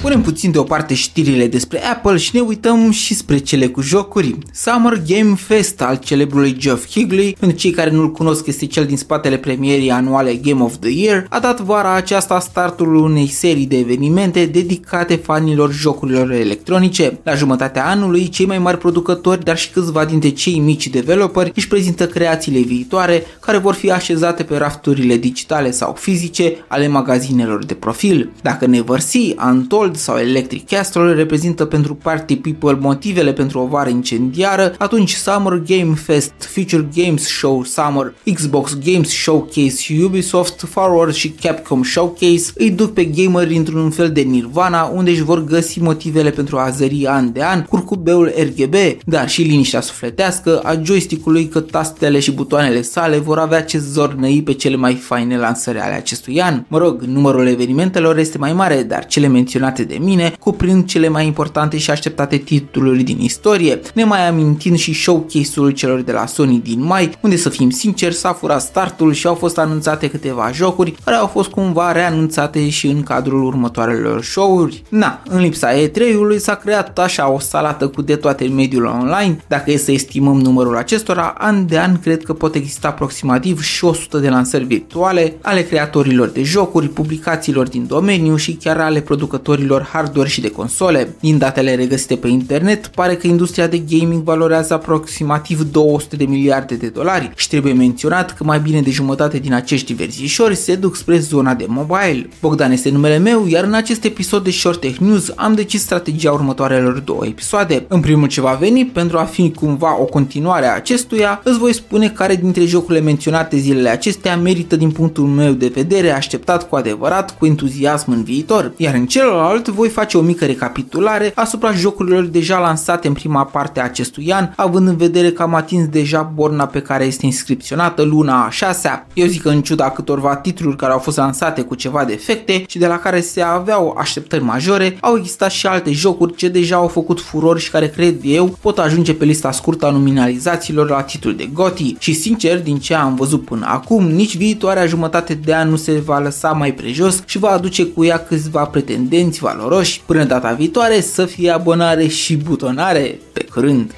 Punem puțin deoparte știrile despre Apple și ne uităm și spre cele cu jocuri. Summer Game Fest al celebrului Geoff Higley, pentru cei care nu-l cunosc este cel din spatele premierii anuale Game of the Year, a dat vara aceasta startul unei serii de evenimente dedicate fanilor jocurilor electronice. La jumătatea anului, cei mai mari producători, dar și câțiva dintre cei mici developeri își prezintă creațiile viitoare care vor fi așezate pe rafturile digitale sau fizice ale magazinelor de profil. Dacă Neversea, Untold sau Electric Castle reprezintă pentru Party People motivele pentru o vară incendiară, atunci Summer Game Fest, Future Games Show Summer, Xbox Games Showcase, Ubisoft Forward și Capcom Showcase îi duc pe gameri într-un fel de nirvana unde își vor găsi motivele pentru a zări an de an curcubeul RGB, dar și liniștea sufletească a joystick-ului că tastele și butoanele sale vor avea ce zornăi pe cele mai faine lansări ale acestui an. Mă rog, numărul evenimentelor este mai mare, dar cele menționate de mine cuprind cele mai importante și așteptate titluri din istorie, ne mai amintind și showcase-ul celor de la Sony din mai, unde să fim sinceri s-a furat startul și au fost anunțate câteva jocuri care au fost cumva reanunțate și în cadrul următoarelor show-uri. Na, în lipsa E3-ului s-a creat așa o salată cu de toate în mediul online, dacă e să estimăm numărul acestora, an de an cred că pot exista aproximativ și 100 de lansări virtuale ale creatorilor de jocuri, publicațiilor din domeniu și chiar ale producătorilor hardware și de console. Din datele regăsite pe internet, pare că industria de gaming valorează aproximativ 200 de miliarde de dolari și trebuie menționat că mai bine de jumătate din acești diversișori se duc spre zona de mobile. Bogdan este numele meu, iar în acest episod de Short Tech News am decis strategia următoarelor două episoade. În primul ce va veni, pentru a fi cumva o continuare a acestuia, îți voi spune care dintre jocurile menționate zilele acestea merită din punctul meu de vedere așteptat cu adevărat cu entuziasm în viitor, iar în celălalt voi face o mică recapitulare asupra jocurilor deja lansate în prima parte a acestui an, având în vedere că am atins deja borna pe care este inscripționată luna a șasea. Eu zic că în ciuda câtorva titluri care au fost lansate cu ceva defecte și de la care se aveau așteptări majore, au existat și alte jocuri ce deja au făcut furor și care cred eu pot ajunge pe lista scurtă a nominalizațiilor la titlul de GOTY și sincer din ce am văzut până acum, nici viitoarea jumătate de an nu se va lăsa mai prejos și va aduce cu ea câțiva pretendenți valoroși. Până data viitoare să fie abonare și butonare. Pe curând!